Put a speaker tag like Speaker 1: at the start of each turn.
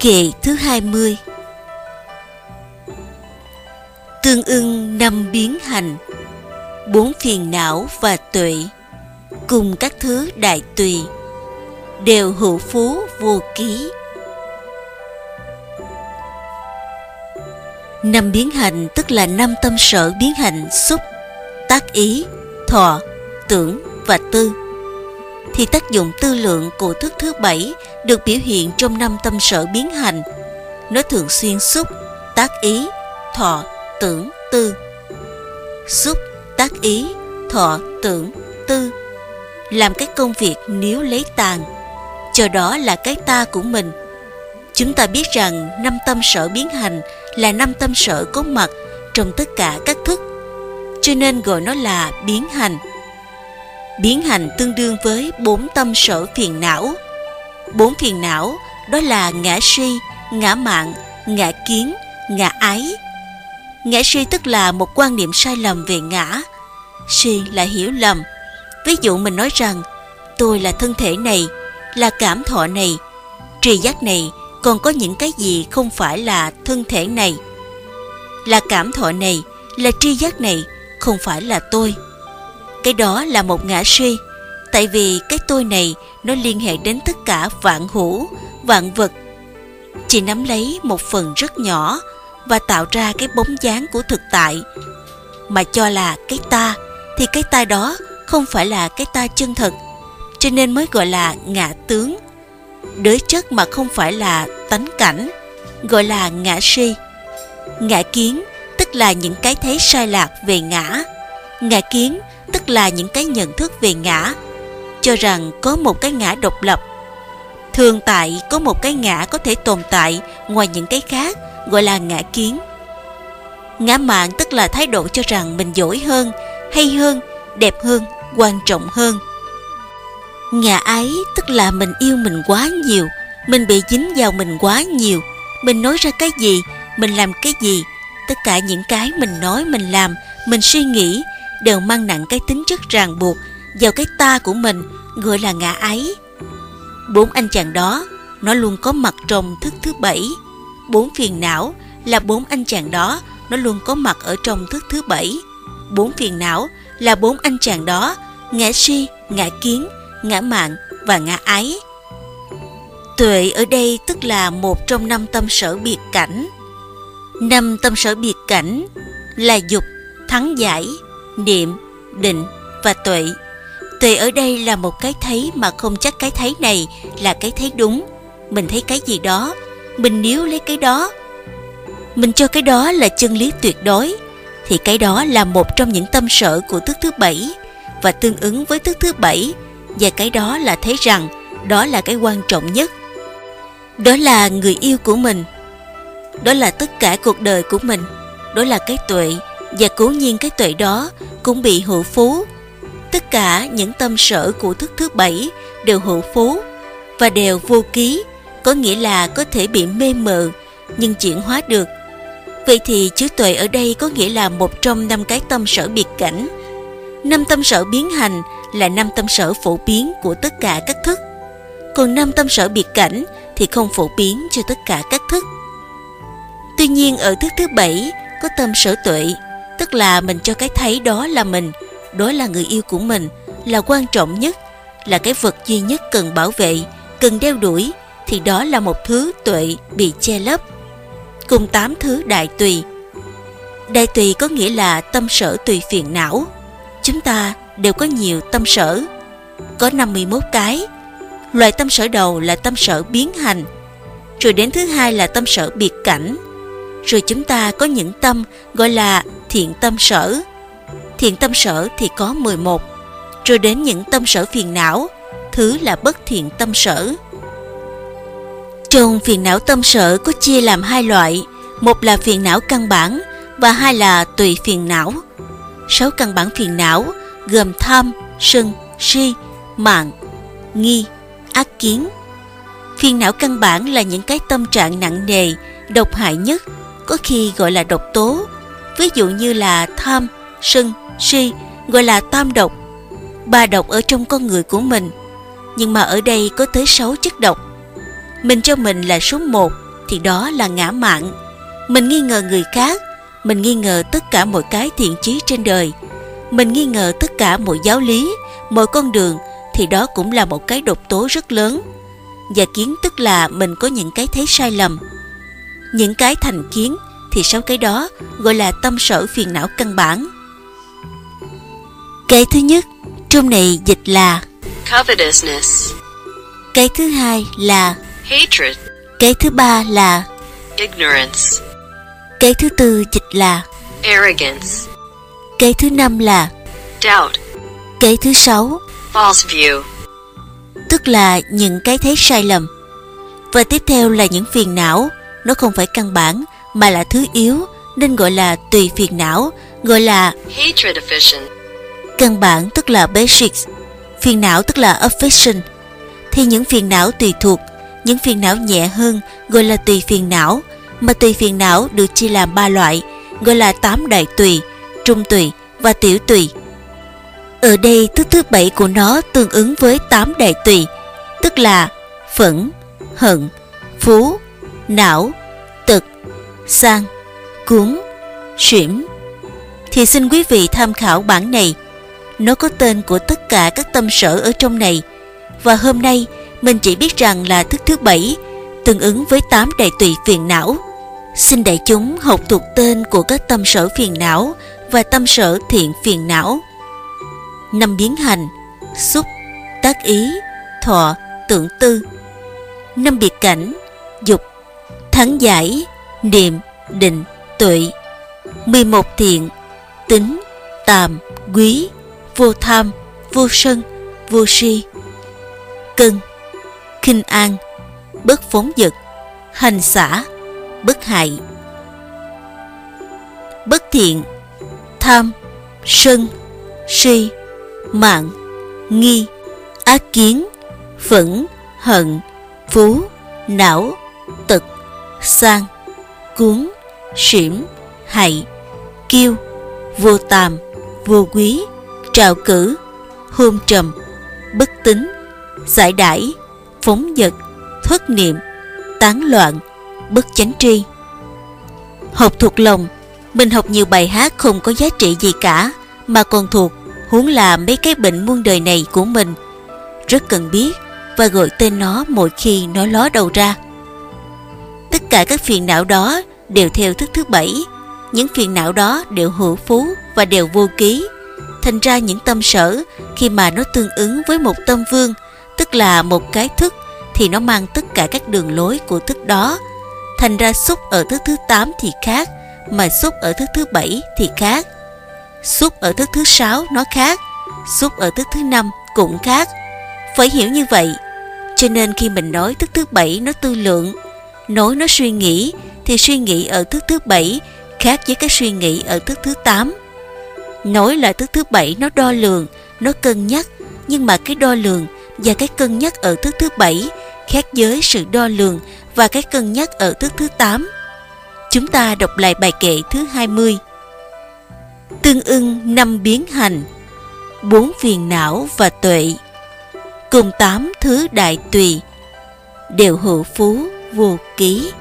Speaker 1: Kệ thứ 20 Tương ưng năm biến hành Bốn phiền não và tuệ Cùng các thứ đại tùy Đều hữu phú vô ký. Năm biến hành tức là năm tâm sở biến hành xúc, tác ý, thọ, tưởng và tư thì tác dụng tư lượng của thức thứ bảy được biểu hiện trong năm tâm sở biến hành. Nó thường xuyên xúc, tác ý, thọ, tưởng, tư. Xúc, tác ý, thọ, tưởng, tư. Làm cái công việc nếu lấy tàn, cho đó là cái ta của mình. Chúng ta biết rằng năm tâm sở biến hành là năm tâm sở có mặt trong tất cả các thức, cho nên gọi nó là biến hành biến hành tương đương với bốn tâm sở phiền não. Bốn phiền não đó là ngã suy, ngã mạng, ngã kiến, ngã ái. Ngã suy tức là một quan niệm sai lầm về ngã. Suy là hiểu lầm. Ví dụ mình nói rằng tôi là thân thể này, là cảm thọ này, tri giác này còn có những cái gì không phải là thân thể này. Là cảm thọ này, là tri giác này không phải là tôi cái đó là một ngã suy tại vì cái tôi này, nó liên hệ đến tất cả vạn hữu vạn vật. Chỉ nắm lấy một phần rất nhỏ và tạo ra cái bóng dáng của thực tại. Mà cho là cái ta, thì cái ta đó không phải là cái ta chân thật, cho nên mới gọi là ngã tướng. Đới chất mà không phải là tánh cảnh, gọi là ngã suy ngã kiến, tức là những cái thấy sai lạc về ngã ngã kiến, tức là những cái nhận thức về ngã, cho rằng có một cái ngã độc lập. Thường tại có một cái ngã có thể tồn tại ngoài những cái khác, gọi là ngã kiến. Ngã mạng tức là thái độ cho rằng mình giỏi hơn, hay hơn, đẹp hơn, quan trọng hơn. Ngã ái tức là mình yêu mình quá nhiều, mình bị dính vào mình quá nhiều. Mình nói ra cái gì, mình làm cái gì, tất cả những cái mình nói, mình làm, mình suy nghĩ đều mang nặng cái tính chất ràng buộc vào cái ta của mình gọi là ngã ái. Bốn anh chàng đó, nó luôn có mặt trong thức thứ bảy. Bốn phiền não là bốn anh chàng đó, nó luôn có mặt ở trong thức thứ bảy. Bốn phiền não là bốn anh chàng đó, ngã si, ngã kiến, ngã mạng và ngã ái. Tuệ ở đây tức là một trong năm tâm sở biệt cảnh. Năm tâm sở biệt cảnh là dục, thắng giải, niệm, định và tuệ. Tuệ ở đây là một cái thấy mà không chắc cái thấy này là cái thấy đúng. Mình thấy cái gì đó, mình níu lấy cái đó. Mình cho cái đó là chân lý tuyệt đối, thì cái đó là một trong những tâm sở của thức thứ bảy và tương ứng với thức thứ bảy và cái đó là thấy rằng đó là cái quan trọng nhất. Đó là người yêu của mình. Đó là tất cả cuộc đời của mình. Đó là cái tuệ và cố nhiên cái tuệ đó cũng bị hữu phú. Tất cả những tâm sở của thức thứ bảy đều hữu phú và đều vô ký, có nghĩa là có thể bị mê mờ nhưng chuyển hóa được. Vậy thì chữ tuệ ở đây có nghĩa là một trong năm cái tâm sở biệt cảnh. Năm tâm sở biến hành là năm tâm sở phổ biến của tất cả các thức. Còn năm tâm sở biệt cảnh thì không phổ biến cho tất cả các thức. Tuy nhiên ở thức thứ bảy có tâm sở tuệ tức là mình cho cái thấy đó là mình, đó là người yêu của mình, là quan trọng nhất, là cái vật duy nhất cần bảo vệ, cần đeo đuổi, thì đó là một thứ tuệ bị che lấp. Cùng tám thứ đại tùy. Đại tùy có nghĩa là tâm sở tùy phiền não. Chúng ta đều có nhiều tâm sở. Có 51 cái. Loại tâm sở đầu là tâm sở biến hành. Rồi đến thứ hai là tâm sở biệt cảnh rồi chúng ta có những tâm gọi là thiện tâm sở. Thiện tâm sở thì có 11, rồi đến những tâm sở phiền não, thứ là bất thiện tâm sở. Trong phiền não tâm sở có chia làm hai loại, một là phiền não căn bản và hai là tùy phiền não. Sáu căn bản phiền não gồm tham, sân, si, mạng, nghi, ác kiến. Phiền não căn bản là những cái tâm trạng nặng nề, độc hại nhất, có khi gọi là độc tố, ví dụ như là tham, sân, si, gọi là tam độc, ba độc ở trong con người của mình. Nhưng mà ở đây có tới 6 chất độc. Mình cho mình là số 1, thì đó là ngã mạn. Mình nghi ngờ người khác, mình nghi ngờ tất cả mọi cái thiện chí trên đời. Mình nghi ngờ tất cả mọi giáo lý, mọi con đường thì đó cũng là một cái độc tố rất lớn. Và kiến tức là mình có những cái thấy sai lầm. Những cái thành kiến thì sau cái đó gọi là tâm sở phiền não căn bản. Cái thứ nhất, trong này dịch là
Speaker 2: covetousness,
Speaker 1: Cái thứ hai là
Speaker 2: hatred,
Speaker 1: Cái thứ ba là
Speaker 2: ignorance,
Speaker 1: Cái thứ tư dịch là
Speaker 2: arrogance,
Speaker 1: Cái thứ năm là
Speaker 2: doubt,
Speaker 1: Cái thứ sáu
Speaker 2: false view,
Speaker 1: tức là những cái thấy sai lầm. Và tiếp theo là những phiền não, nó không phải căn bản mà là thứ yếu nên gọi là tùy phiền não, gọi là
Speaker 2: hatred efficient,
Speaker 1: căn bản tức là basics, phiền não tức là affection. Thì những phiền não tùy thuộc, những phiền não nhẹ hơn gọi là tùy phiền não, mà tùy phiền não được chia làm ba loại, gọi là tám đại tùy, trung tùy và tiểu tùy. Ở đây thức thứ bảy của nó tương ứng với tám đại tùy, tức là phẫn, hận, phú, não, tật, sang, cuốn, xỉm Thì xin quý vị tham khảo bản này. Nó có tên của tất cả các tâm sở ở trong này. Và hôm nay mình chỉ biết rằng là thức thứ bảy tương ứng với tám đại tùy phiền não. Xin đại chúng học thuộc tên của các tâm sở phiền não và tâm sở thiện phiền não. Năm biến hành, xúc, tác ý, thọ, tưởng tư. Năm biệt cảnh, dục, thắng giải, niệm, định, tuệ. 11 thiện, tính, tàm, quý, vô tham, vô sân, vô si. Cân, khinh an, bất phóng dật, hành xả, bất hại. Bất thiện, tham, sân, si, mạng, nghi, ác kiến, phẫn, hận, phú, não, tật, sang, cuốn, xỉm, hại, kiêu, vô tàm, vô quý, trào cử, hôn trầm, bất tính, giải đãi, phóng dật, thất niệm, tán loạn, bất chánh tri. Học thuộc lòng, mình học nhiều bài hát không có giá trị gì cả, mà còn thuộc, huống là mấy cái bệnh muôn đời này của mình. Rất cần biết và gọi tên nó mỗi khi nó ló đầu ra. Tất cả các phiền não đó đều theo thức thứ bảy. Những phiền não đó đều hữu phú và đều vô ký. Thành ra những tâm sở khi mà nó tương ứng với một tâm vương, tức là một cái thức, thì nó mang tất cả các đường lối của thức đó. Thành ra xúc ở thức thứ 8 thì khác, mà xúc ở thức thứ bảy thì khác. Xúc ở thức thứ sáu nó khác, xúc ở thức thứ năm cũng khác. Phải hiểu như vậy. Cho nên khi mình nói thức thứ bảy nó tư lượng, nói nó suy nghĩ thì suy nghĩ ở thức thứ bảy khác với cái suy nghĩ ở thức thứ tám Nói là thức thứ bảy nó đo lường, nó cân nhắc, nhưng mà cái đo lường và cái cân nhắc ở thức thứ bảy khác với sự đo lường và cái cân nhắc ở thức thứ 8. Chúng ta đọc lại bài kệ thứ 20. Tương ưng năm biến hành, bốn phiền não và tuệ, cùng tám thứ đại tùy, đều hữu phú vô ký.